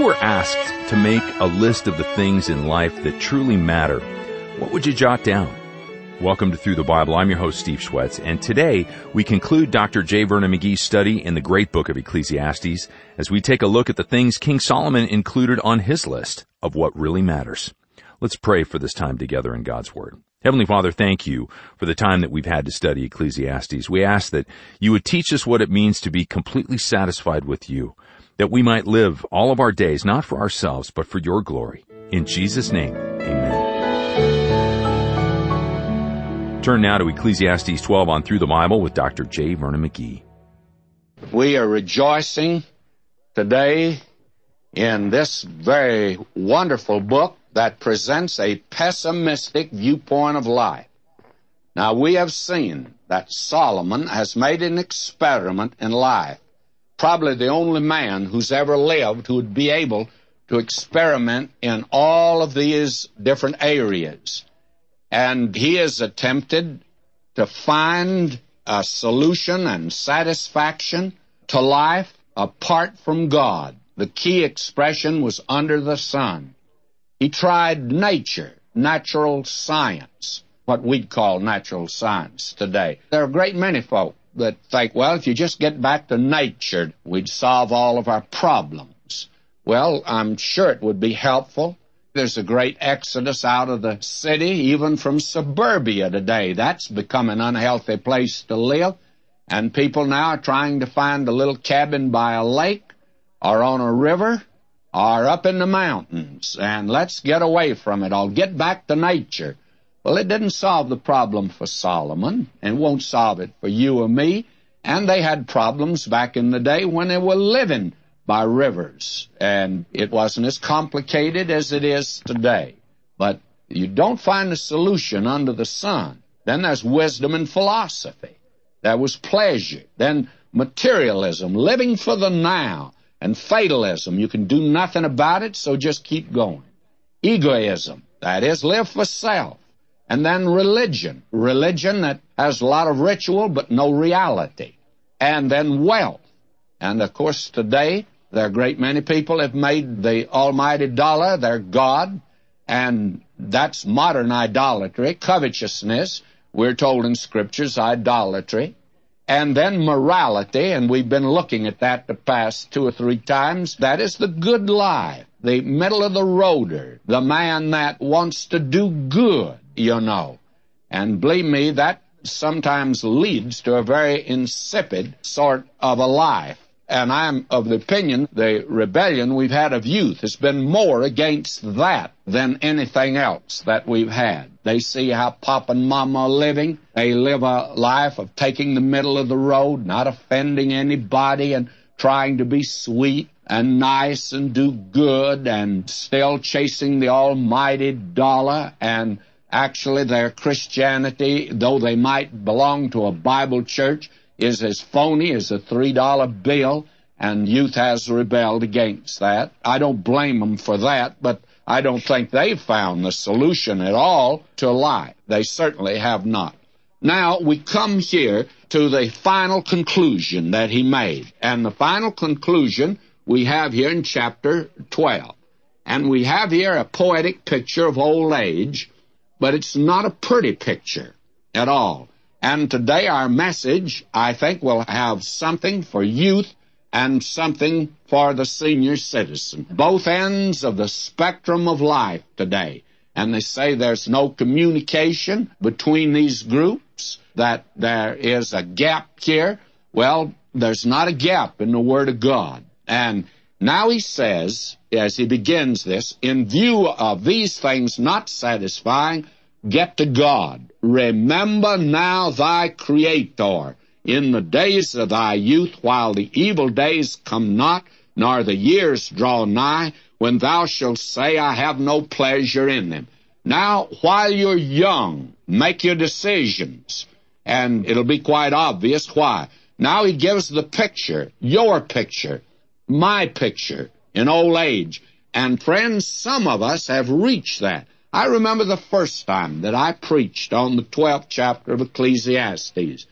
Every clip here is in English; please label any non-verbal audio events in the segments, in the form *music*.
You were asked to make a list of the things in life that truly matter, what would you jot down? Welcome to Through the Bible. I'm your host, Steve Schwetz, and today we conclude Dr. J. Vernon McGee's study in the great book of Ecclesiastes as we take a look at the things King Solomon included on his list of what really matters. Let's pray for this time together in God's Word. Heavenly Father, thank you for the time that we've had to study Ecclesiastes. We ask that you would teach us what it means to be completely satisfied with you that we might live all of our days not for ourselves, but for your glory. In Jesus' name, amen. Turn now to Ecclesiastes 12 on Through the Bible with Dr. J. Vernon McGee. We are rejoicing today in this very wonderful book that presents a pessimistic viewpoint of life. Now we have seen that Solomon has made an experiment in life probably the only man who's ever lived who would be able to experiment in all of these different areas. And he has attempted to find a solution and satisfaction to life apart from God. The key expression was under the sun. He tried nature, natural science, what we'd call natural science today. There are a great many folk that think, well, if you just get back to nature, we'd solve all of our problems. Well, I'm sure it would be helpful. There's a great exodus out of the city, even from suburbia today. That's become an unhealthy place to live. And people now are trying to find a little cabin by a lake or on a river or up in the mountains. And let's get away from it all. Get back to nature. Well, it didn't solve the problem for Solomon and won't solve it for you or me. And they had problems back in the day when they were living by rivers. And it wasn't as complicated as it is today. But you don't find a solution under the sun. Then there's wisdom and philosophy. There was pleasure. Then materialism, living for the now. And fatalism. You can do nothing about it, so just keep going. Egoism. That is, live for self. And then religion. Religion that has a lot of ritual but no reality. And then wealth. And of course today, there are a great many people have made the almighty dollar their God. And that's modern idolatry, covetousness. We're told in scriptures idolatry. And then morality, and we've been looking at that the past two or three times. That is the good life, the middle of the roader, the man that wants to do good you know. And believe me, that sometimes leads to a very insipid sort of a life. And I'm of the opinion the rebellion we've had of youth has been more against that than anything else that we've had. They see how Pop and Mama are living. They live a life of taking the middle of the road, not offending anybody and trying to be sweet and nice and do good and still chasing the almighty dollar and Actually, their Christianity, though they might belong to a Bible church, is as phony as a $3 bill, and youth has rebelled against that. I don't blame them for that, but I don't think they've found the solution at all to life. They certainly have not. Now, we come here to the final conclusion that he made. And the final conclusion we have here in chapter 12. And we have here a poetic picture of old age but it's not a pretty picture at all. And today our message, I think, will have something for youth and something for the senior citizen. Both ends of the spectrum of life today. And they say there's no communication between these groups, that there is a gap here. Well, there's not a gap in the Word of God. And now he says, as he begins this, in view of these things not satisfying, get to God. Remember now thy Creator in the days of thy youth, while the evil days come not, nor the years draw nigh, when thou shalt say, I have no pleasure in them. Now, while you're young, make your decisions, and it'll be quite obvious why. Now he gives the picture, your picture, my picture, in old age. And friends, some of us have reached that. I remember the first time that I preached on the 12th chapter of Ecclesiastes.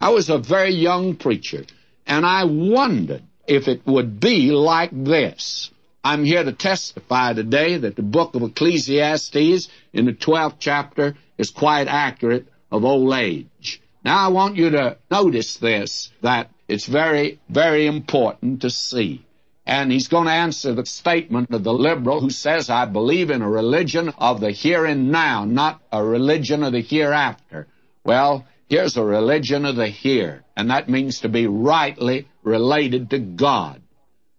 I was a very young preacher, and I wondered if it would be like this. I'm here to testify today that the book of Ecclesiastes in the 12th chapter is quite accurate of old age. Now I want you to notice this, that it's very, very important to see. And he's going to answer the statement of the liberal who says, I believe in a religion of the here and now, not a religion of the hereafter. Well, here's a religion of the here, and that means to be rightly related to God.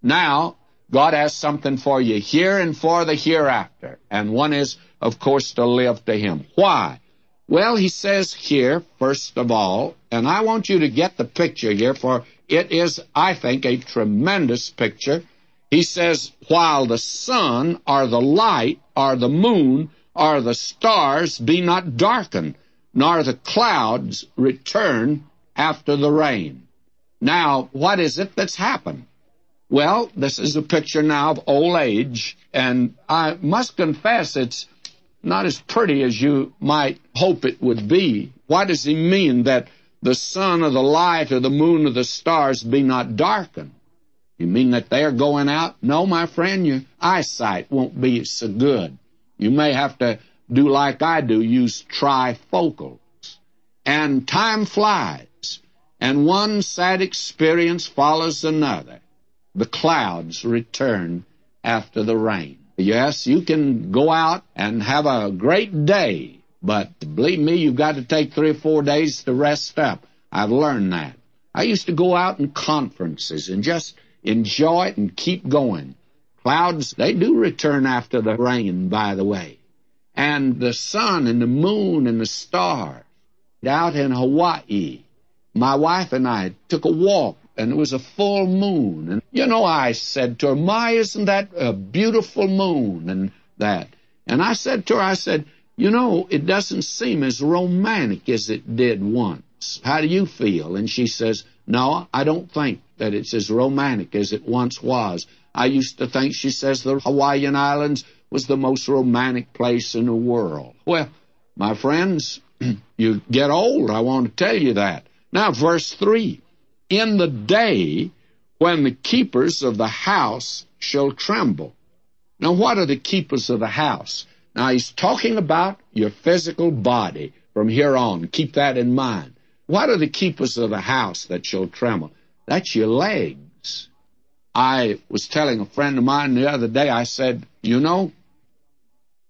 Now, God has something for you here and for the hereafter, and one is, of course, to live to Him. Why? Well, he says here, first of all, and I want you to get the picture here, for it is, I think, a tremendous picture. He says, while the sun or the light or the moon or the stars be not darkened, nor the clouds return after the rain. Now, what is it that's happened? Well, this is a picture now of old age, and I must confess it's not as pretty as you might hope it would be. Why does he mean that the sun or the light or the moon or the stars be not darkened? You mean that they're going out? No, my friend, your eyesight won't be so good. You may have to do like I do, use trifocals. And time flies, and one sad experience follows another. The clouds return after the rain. Yes, you can go out and have a great day, but believe me, you've got to take three or four days to rest up. I've learned that. I used to go out in conferences and just enjoy it and keep going. Clouds, they do return after the rain, by the way. And the sun and the moon and the stars. Out in Hawaii, my wife and I took a walk and it was a full moon. And you know, I said to her, My, isn't that a beautiful moon? And that. And I said to her, I said, You know, it doesn't seem as romantic as it did once. How do you feel? And she says, No, I don't think that it's as romantic as it once was. I used to think, she says, the Hawaiian Islands was the most romantic place in the world. Well, my friends, *clears throat* you get old, I want to tell you that. Now, verse 3 in the day when the keepers of the house shall tremble. Now, what are the keepers of the house? Now, he's talking about your physical body from here on. Keep that in mind. What are the keepers of the house that shall tremble? That's your legs. I was telling a friend of mine the other day, I said, you know,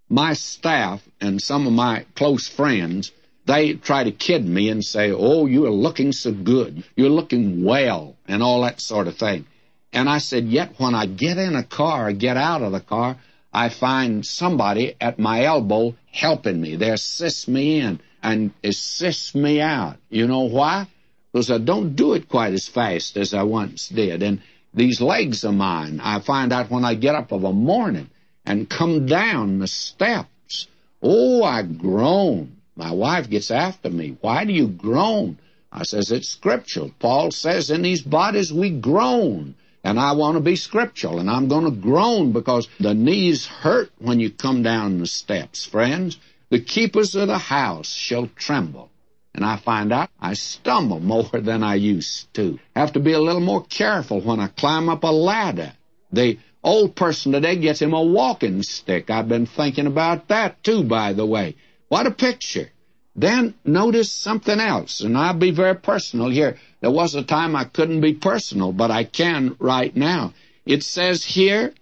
my staff and some of my close friends they try to kid me and say, oh, you are looking so good. You're looking well, and all that sort of thing. And I said, yet when I get in a car or get out of the car, I find somebody at my elbow helping me. They assist me in and assist me out. You know why? Because I don't do it quite as fast as I once did. And these legs of mine, I find out when I get up of a morning and come down the steps, oh, I groan. My wife gets after me. Why do you groan? I says, it's scriptural. Paul says in these bodies we groan. And I want to be scriptural, and I'm going to groan because the knees hurt when you come down the steps, friends. The keepers of the house shall tremble. And I find out I stumble more *laughs* than I used to. Have to be a little more careful when I climb up a ladder. The old person today gets him a walking stick. I've been thinking about that too, by the way. What a picture. Then notice something else, and I'll be very personal here. There was a time I couldn't be personal, but I can right now. It says here,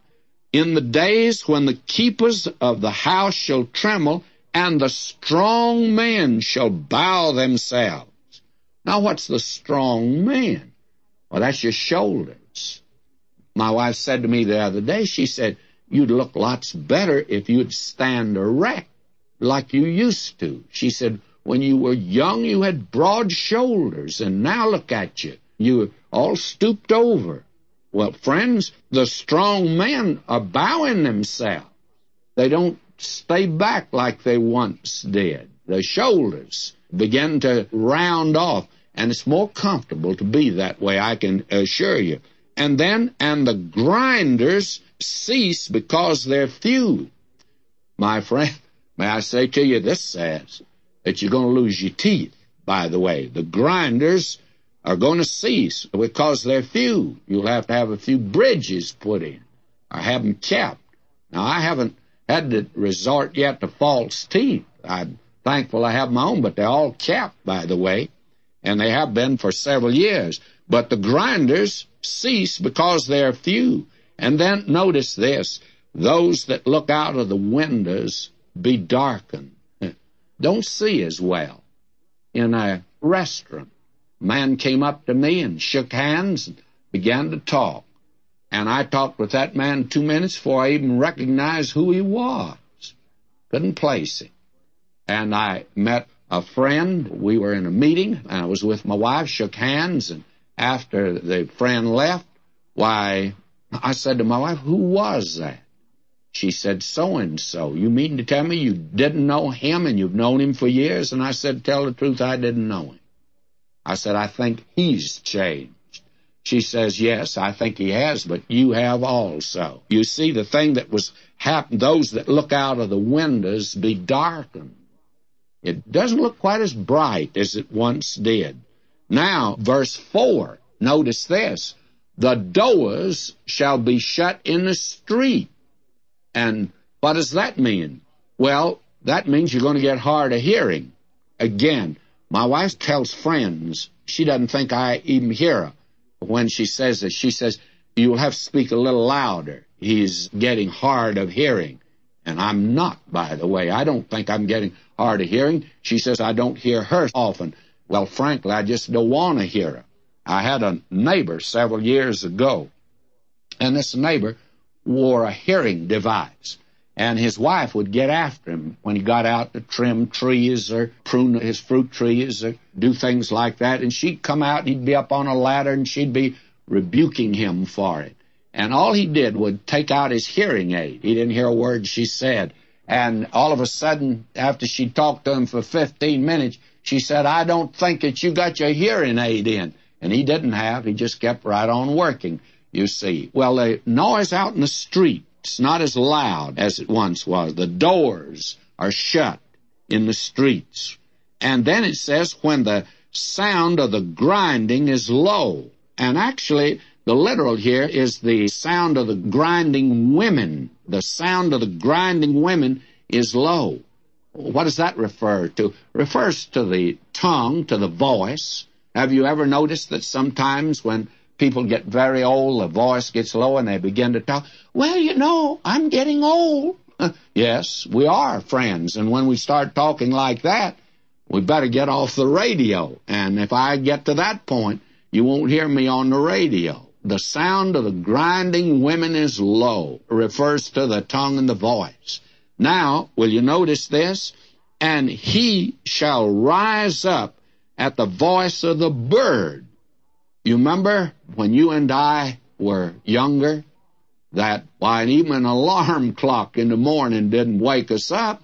in the days when the keepers of the house shall tremble, and the strong men shall bow themselves. Now, what's the strong man? Well, that's your shoulders. My wife said to me the other day, she said, You'd look lots better if you'd stand erect like you used to. She said, when you were young, you had broad shoulders, and now look at you. You're all stooped over. Well, friends, the strong men are bowing themselves. They don't stay back like they once did. The shoulders begin to round off, and it's more comfortable to be that way, I can assure you. And then, and the grinders cease because they're few. My friend, May I say to you, this says that you're going to lose your teeth, by the way. The grinders are going to cease because they're few. You'll have to have a few bridges put in or have them kept. Now, I haven't had to resort yet to false teeth. I'm thankful I have my own, but they're all capped, by the way, and they have been for several years. But the grinders cease because they're few. And then notice this those that look out of the windows be darkened, don't see as well. In a restaurant, a man came up to me and shook hands and began to talk. And I talked with that man two minutes before I even recognized who he was. Couldn't place him. And I met a friend. We were in a meeting, I was with my wife, shook hands, and after the friend left, why, I said to my wife, who was that? She said, so and so. You mean to tell me you didn't know him and you've known him for years? And I said, tell the truth, I didn't know him. I said, I think he's changed. She says, Yes, I think he has, but you have also. You see, the thing that was happened, those that look out of the windows be darkened. It doesn't look quite as bright as it once did. Now, verse 4, notice this. The doors shall be shut in the street. And what does that mean? Well, that means you're going to get hard of hearing. Again, my wife tells friends she doesn't think I even hear her when she says this. She says, You'll have to speak a little louder. He's getting hard of hearing. And I'm not, by the way. I don't think I'm getting hard of hearing. She says I don't hear her often. Well, frankly, I just don't want to hear her. I had a neighbor several years ago, and this neighbor wore a hearing device. And his wife would get after him when he got out to trim trees or prune his fruit trees or do things like that. And she'd come out and he'd be up on a ladder and she'd be rebuking him for it. And all he did would take out his hearing aid. He didn't hear a word she said. And all of a sudden, after she talked to him for 15 minutes, she said, I don't think that you got your hearing aid in. And he didn't have. He just kept right on working, you see. Well, the noise out in the street not as loud as it once was. The doors are shut in the streets. And then it says when the sound of the grinding is low. And actually, the literal here is the sound of the grinding women. The sound of the grinding women is low. What does that refer to? Refers to the tongue, to the voice. Have you ever noticed that sometimes when people get very old, the voice gets low, and they begin to talk. Well, you know, I'm getting old. *laughs* yes, we are friends, and when we start talking like that, we better get off the radio. And if I get to that point, you won't hear me on the radio. The sound of the grinding women is low, refers to the tongue and the voice. Now, will you notice this? And he shall rise up at the voice of the bird you remember when you and I were younger that why even an alarm clock in the morning didn't wake us up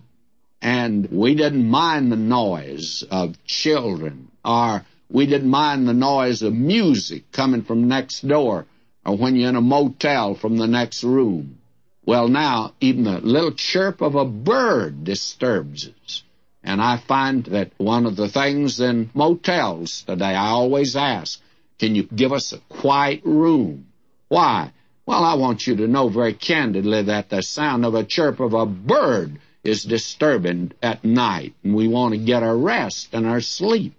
and we didn't mind the noise of children or we didn't mind the noise of music coming from next door or when you're in a motel from the next room. Well, now, even the little chirp of a bird disturbs us. And I find that one of the things in motels today, I always ask, can you give us a quiet room? Why? Well, I want you to know very candidly that the sound of a chirp of a bird is disturbing at night, and we want to get our rest and our sleep.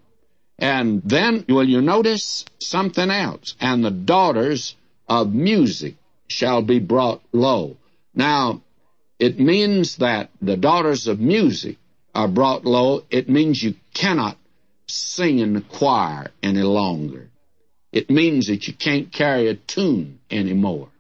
And then, will you notice something else? And the daughters of music shall be brought low. Now, it means that the daughters of music are brought low. It means you cannot sing in the choir any longer. It means that you can't carry a tune anymore.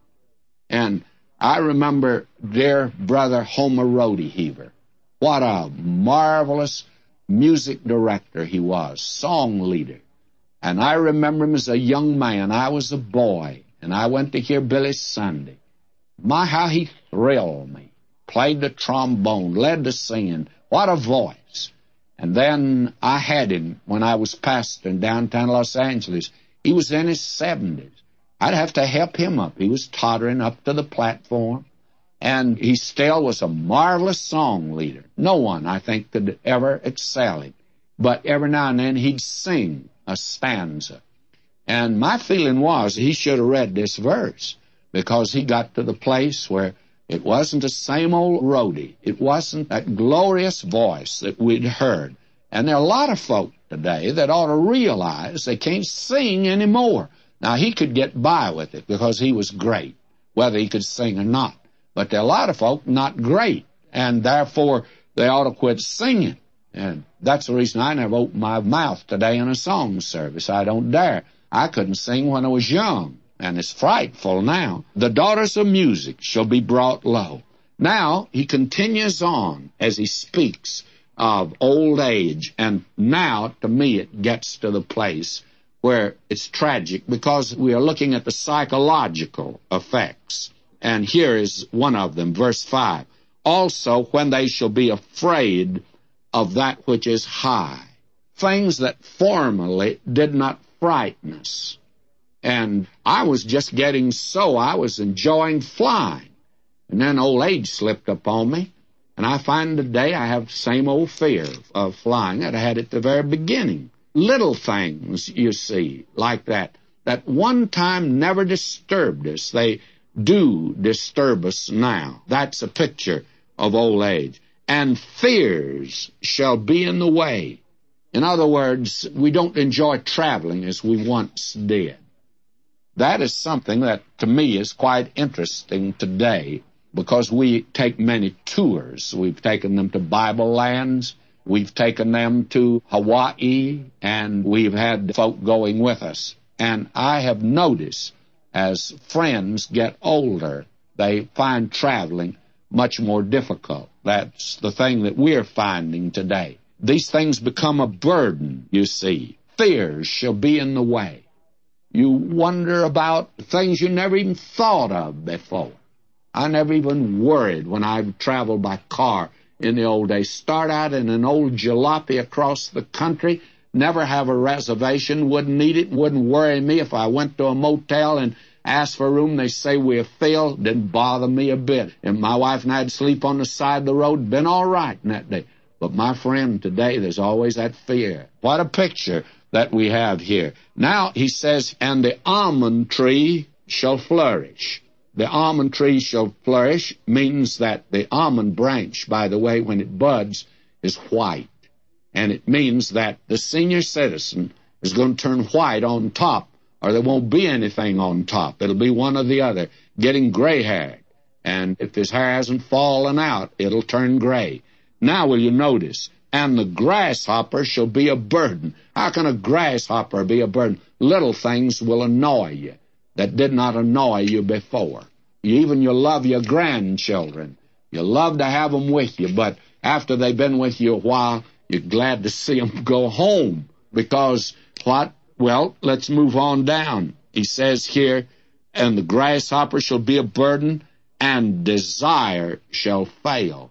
And I remember dear brother Homer Rodeheaver. What a marvelous music director he was, song leader. And I remember him as a young man. I was a boy, and I went to hear Billy Sunday. My, how he thrilled me. Played the trombone, led the singing. What a voice. And then I had him when I was pastor in downtown Los Angeles. He was in his 70s. I'd have to help him up. He was tottering up to the platform. And he still was a marvelous song leader. No one, I think, could ever excel him. But every now and then he'd sing a stanza. And my feeling was he should have read this verse because he got to the place where it wasn't the same old Rody. It wasn't that glorious voice that we'd heard. And there are a lot of folk today that ought to realize they can't sing anymore. Now, he could get by with it because he was great, whether he could sing or not. But there are a lot of folk not great, and therefore they ought to quit singing. And that's the reason I never open my mouth today in a song service. I don't dare. I couldn't sing when I was young, and it's frightful now. The daughters of music shall be brought low. Now he continues on as he speaks of old age, and now to me it gets to the place where it's tragic because we are looking at the psychological effects. And here is one of them, verse 5. Also, when they shall be afraid of that which is high. Things that formerly did not frighten us. And I was just getting so, I was enjoying flying. And then old age slipped upon me, and I find today I have the same old fear of flying that I had at the very beginning. Little things, you see, like that, that one time never disturbed us, they do disturb us now. That's a picture of old age and fears shall be in the way. In other words, we don't enjoy traveling as we once did. That is something that to me is quite interesting today because we take many tours. We've taken them to Bible lands, we've taken them to Hawaii, and we've had folk going with us. And I have noticed as friends get older, they find traveling much more difficult. That's the thing that we're finding today. These things become a burden, you see. Fears shall be in the way. You wonder about things you never even thought of before. I never even worried when I traveled by car in the old days. Start out in an old jalopy across the country, never have a reservation, wouldn't need it, wouldn't worry me if I went to a motel and asked for a room, they say we're filled. Didn't bother me a bit. And my wife and I'd sleep on the side of the road, been all right in that day. But my friend, today there's always that fear. What a picture that we have here. Now he says, and the almond tree shall flourish. The almond tree shall flourish means that the almond branch, by the way, when it buds, is white. And it means that the senior citizen is going to turn white on top or there won't be anything on top. It'll be one or the other, getting gray haired. And if his hair hasn't fallen out, it'll turn gray. Now will you notice? And the grasshopper shall be a burden. How can a grasshopper be a burden? Little things will annoy you that did not annoy you before. You, even you love your grandchildren. You love to have them with you, but after they've been with you a while, you're glad to see them go home because what? Well, let's move on down. He says here, and the grasshopper shall be a burden, and desire shall fail.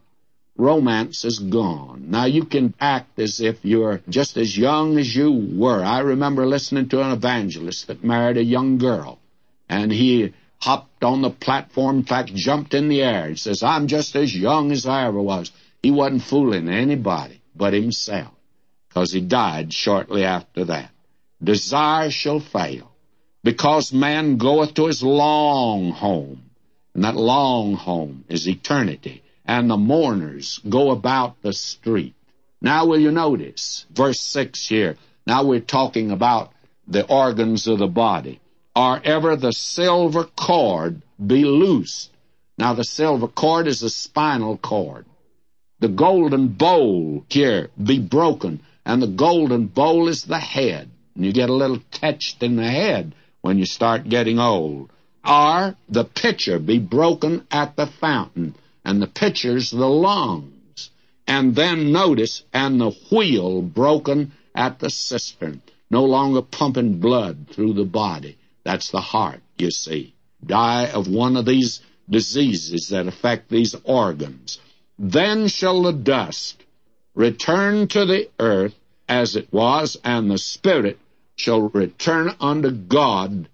Romance is gone. Now you can act as if you're just as young as you were. I remember listening to an evangelist that married a young girl, and he hopped on the platform, in fact, jumped in the air. He says, I'm just as young as I ever was. He wasn't fooling anybody but himself, because he died shortly after that desire shall fail, because man goeth to his long home, and that long home is eternity, and the mourners go about the street. Now will you notice, verse 6 here, now we're talking about the organs of the body. Are ever the silver cord be loosed? Now the silver cord is the spinal cord. The golden bowl here be broken, and the golden bowl is the head and you get a little touched in the head when you start getting old. Or the pitcher be broken at the fountain, and the pitcher's the lungs. And then notice, and the wheel broken at the cistern, no longer pumping blood through the body. That's the heart, you see. Die of one of these diseases that affect these organs. Then shall the dust return to the earth as it was, and the spirit shall return unto God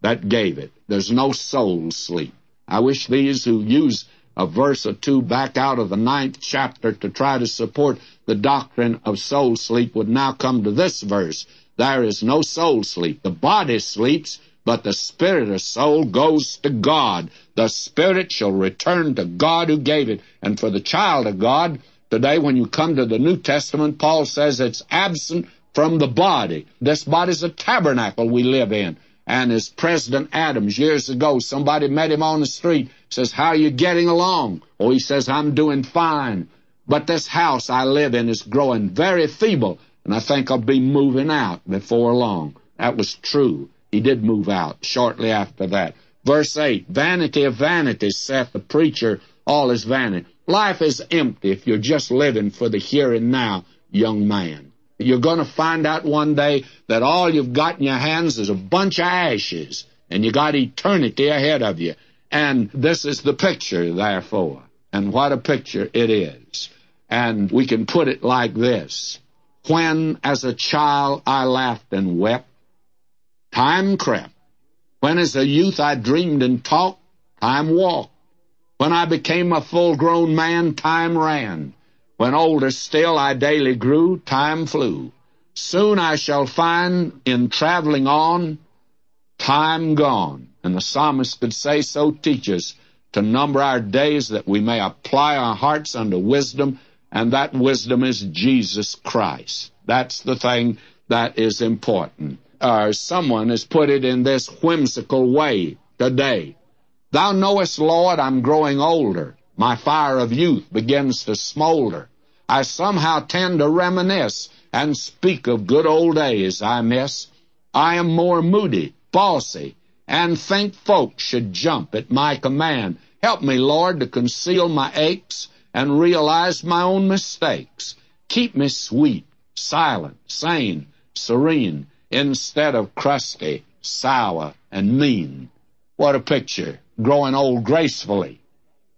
that gave it. There's no soul sleep. I wish these who use a verse or two back out of the ninth chapter to try to support the doctrine of soul sleep would now come to this verse there is no soul sleep. The body sleeps, but the spirit or soul goes to God. The spirit shall return to God who gave it. And for the child of God, today when you come to the New Testament, Paul says it's absent from the body. This body's a tabernacle we live in. And as President Adams years ago, somebody met him on the street, says, How are you getting along? Oh, he says, I'm doing fine. But this house I live in is growing very feeble, and I think I'll be moving out before long. That was true. He did move out shortly after that. Verse 8 Vanity of vanities, saith the preacher, all is vanity. Life is empty if you're just living for the here and now, young man. You're going to find out one day that all you've got in your hands is a bunch of ashes, and you got eternity ahead of you. And this is the picture, therefore. And what a picture it is. And we can put it like this. When as a child I laughed and wept, time crept. When as a youth I dreamed and talked, time walked. When I became a full grown man, time ran. When older still I daily grew, time flew. Soon I shall find in traveling on, time gone. And the psalmist could say, so teach us to number our days that we may apply our hearts unto wisdom, and that wisdom is Jesus Christ. That's the thing that is important. Or someone has put it in this whimsical way today. Thou knowest, Lord, I'm growing older. My fire of youth begins to smolder. I somehow tend to reminisce and speak of good old days I miss. I am more moody, bossy, and think folks should jump at my command. Help me, Lord, to conceal my aches and realize my own mistakes. Keep me sweet, silent, sane, serene, instead of crusty, sour, and mean. What a picture growing old gracefully.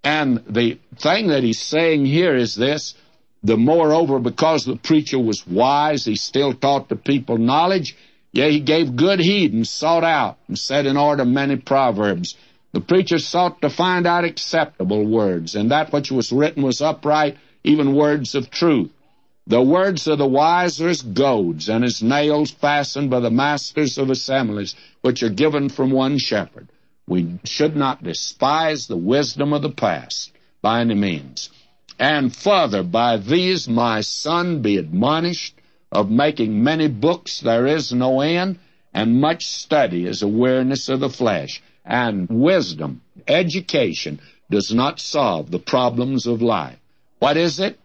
And the thing that he's saying here is this the moreover, because the preacher was wise, he still taught the people knowledge. Yea, he gave good heed and sought out and set in order many proverbs. The preacher sought to find out acceptable words, and that which was written was upright, even words of truth. The words of the wise are as goads, and as nails fastened by the masters of assemblies, which are given from one shepherd. We should not despise the wisdom of the past by any means. And further, by these my son be admonished, of making many books there is no end, and much study is awareness of the flesh. And wisdom, education, does not solve the problems of life. What is it?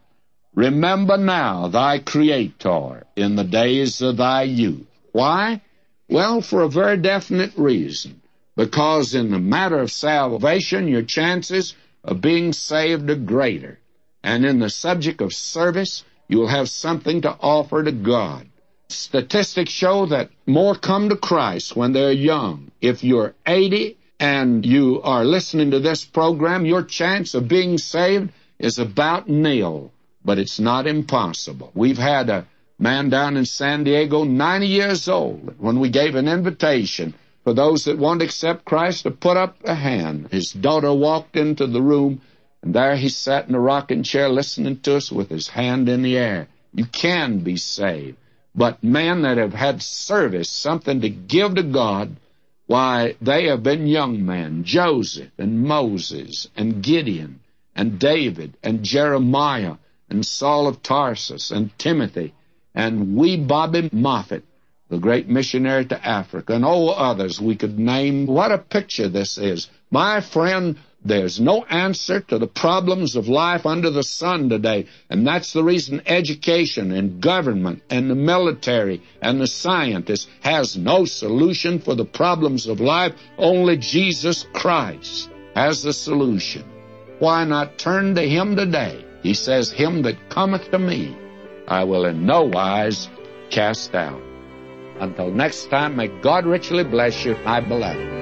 Remember now thy Creator in the days of thy youth. Why? Well, for a very definite reason because in the matter of salvation, your chances of being saved are greater. And in the subject of service, you will have something to offer to God. Statistics show that more come to Christ when they're young. If you're 80 and you are listening to this program, your chance of being saved is about nil, but it's not impossible. We've had a man down in San Diego, 90 years old, when we gave an invitation for those that want to accept Christ to put up a hand. His daughter walked into the room, and there he sat in a rocking chair listening to us with his hand in the air. You can be saved. But men that have had service, something to give to God, why, they have been young men, Joseph and Moses and Gideon and David and Jeremiah and Saul of Tarsus and Timothy and wee Bobby Moffat the great missionary to Africa, and all others we could name. What a picture this is. My friend, there's no answer to the problems of life under the sun today, and that's the reason education and government and the military and the scientists has no solution for the problems of life. Only Jesus Christ has the solution. Why not turn to Him today? He says, Him that cometh to me, I will in no wise cast out. Until next time, may God richly bless you, my beloved.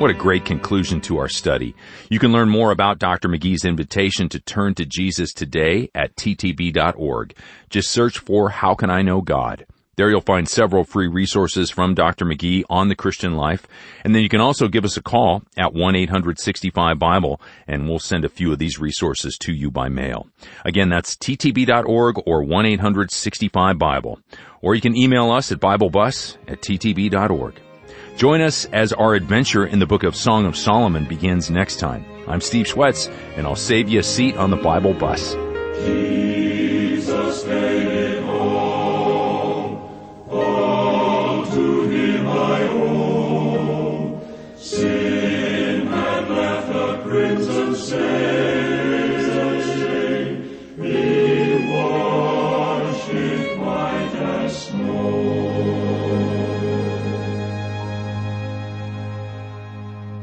What a great conclusion to our study. You can learn more about Dr. McGee's invitation to turn to Jesus today at ttb.org. Just search for How Can I Know God? There you'll find several free resources from Dr. McGee on the Christian life. And then you can also give us a call at 1-865-BIBLE and we'll send a few of these resources to you by mail. Again, that's ttb.org or 1-865-BIBLE. Or you can email us at BibleBus at ttb.org. Join us as our adventure in the book of Song of Solomon begins next time. I'm Steve Schwetz and I'll save you a seat on the Bible bus.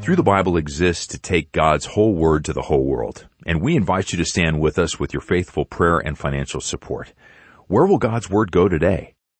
Through the Bible exists to take God's whole word to the whole world, and we invite you to stand with us with your faithful prayer and financial support. Where will God's word go today?